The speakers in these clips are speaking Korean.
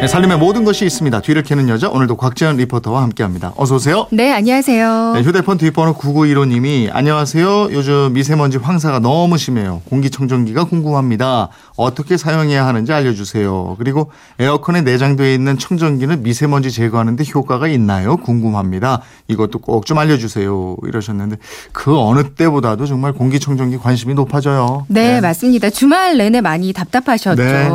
네, 살림의 모든 것이 있습니다. 뒤를 캐는 여자 오늘도 곽지연 리포터와 함께합니다. 어서 오세요. 네, 안녕하세요. 네, 휴대폰 뒷번호 9915님이 안녕하세요. 요즘 미세먼지 황사가 너무 심해요. 공기청정기가 궁금합니다. 어떻게 사용해야 하는지 알려주세요. 그리고 에어컨에 내장되어 있는 청정기는 미세먼지 제거하는데 효과가 있나요? 궁금합니다. 이것도 꼭 좀 알려주세요. 이러셨는데 그 어느 때보다도 정말 공기청정기 관심이 높아져요. 네, 맞습니다. 주말 내내 많이 답답하셨죠. 네.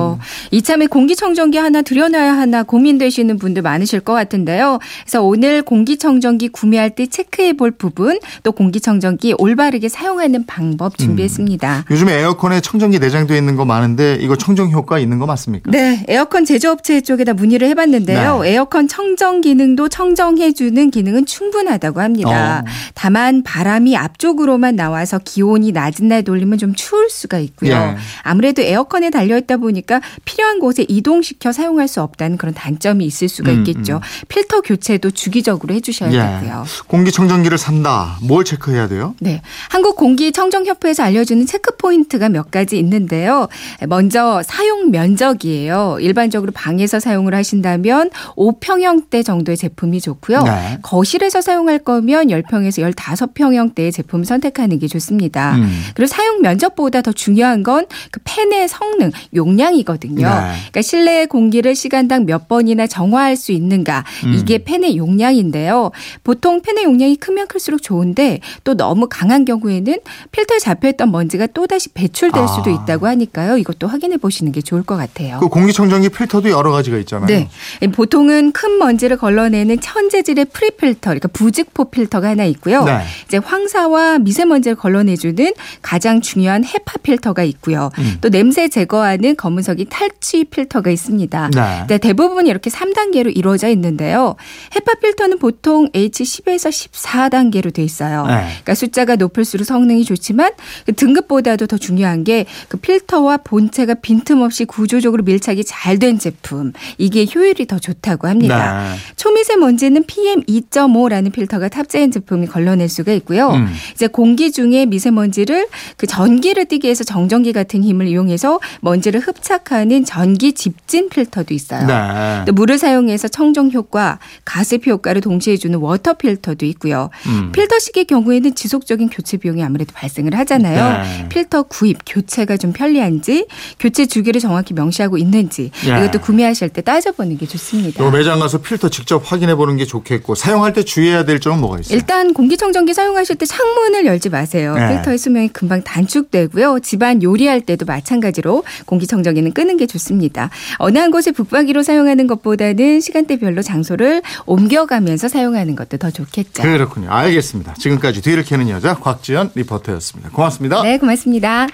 이참에 공기청정기 하나 들여 놔야 하나 고민되시는 분들 많으실 것 같은데요. 그래서 오늘 공기청정기 구매할 때 체크해 볼 부분 또 공기청정기 올바르게 사용하는 방법 준비했습니다. 요즘에 에어컨에 청정기 내장되어 있는 거 많은데 이거 청정 효과 있는 거 맞습니까? 네, 에어컨 제조업체 쪽에다 문의를 해봤는데요. 네. 에어컨 청정 기능도 청정해주는 기능은 충분하다고 합니다. 어. 다만 바람이 앞쪽으로만 나와서 기온이 낮은 날 돌리면 좀 추울 수가 있고요. 예. 아무래도 에어컨에 달려있다 보니까 필요한 곳에 이동시켜 사용할 수 없다는 그런 단점이 있을 수가 음, 있겠죠. 필터 교체도 주기적으로 해주셔야 예. 되고요. 공기청정기를 산다. 뭘 체크해야 돼요? 네. 한국공기청정협회에서 알려주는 체크 포인트가 몇 가지 있는데요. 먼저 사용 면적이에요. 일반적으로 방에서 사용을 하신다면 5평형대 정도의 제품이 좋고요. 네. 거실에서 사용할 거면 10평에서 15평형대의 제품 선택하는 게 좋습니다. 음. 그리고 사용 면적보다 더 중요한 건 그 팬의 성능, 용량이거든요. 네. 그러니까 실내 공기를 시간 당 몇 번이나 정화할 수 있는가 음. 이게 팬의 용량인데요. 보통 팬의 용량이 크면 클수록 좋은데 또 너무 강한 경우에는 필터에 잡혀있던 먼지가 또다시 배출될 아. 수도 있다고 하니까요. 이것도 확인해 보시는 게 좋을 것 같아요. 그 공기청정기 필터도 여러 가지가 있잖아요. 네. 보통은 큰 먼지를 걸러내는 천재질의 pre-filter, 그러니까 부직포 필터가 하나 있고요. 네. 이제 황사와 미세먼지를 걸러내주는 가장 중요한 헤파 필터가 있고요. 음. 또 냄새 제거하는 검은색이 탈취 필터가 있습니다. 네. 네, 대부분 이렇게 3단계로 이루어져 있는데요. 헤파 필터는 보통 H10에서 14단계로 돼 있어요. 네. 그러니까 숫자가 높을수록 성능이 좋지만 그 등급보다도 더 중요한 게 그 필터와 본체가 빈틈없이 구조적으로 밀착이 잘 된 제품. 이게 효율이 더 좋다고 합니다. 네. 초미세먼지는 PM2.5라는 필터가 탑재한 제품이 걸러낼 수가 있고요. 음. 이제 공기 중에 미세먼지를 그 전기를 띠게 해서 정전기 같은 힘을 이용해서 먼지를 흡착하는 전기 집진 필터도 있 어요. 네. 또 물을 사용해서 청정 효과, 가습 효과를 동시에 주는 워터 필터도 있고요. 음. 필터식의 경우에는 지속적인 교체 비용이 아무래도 발생을 하잖아요. 네. 필터 구입, 교체가 좀 편리한지, 교체 주기를 정확히 명시하고 있는지 예. 이것도 구매하실 때 따져보는 게 좋습니다. 요 매장 가서 필터 직접 확인해 보는 게 좋겠고 사용할 때 주의해야 될 점은 뭐가 있어요? 일단 공기청정기 사용하실 때 창문을 열지 마세요. 네. 필터의 수명이 금방 단축되고요. 집안 요리할 때도 마찬가지로 공기청정기는 끄는 게 좋습니다. 어느 한 곳에 붙박이로 사용하는 것보다는 시간대별로 장소를 옮겨가면서 사용하는 것도 더 좋겠죠. 그렇군요. 알겠습니다. 지금까지 뒤를 캐는 여자 곽지연 리포터였습니다. 고맙습니다. 네, 고맙습니다.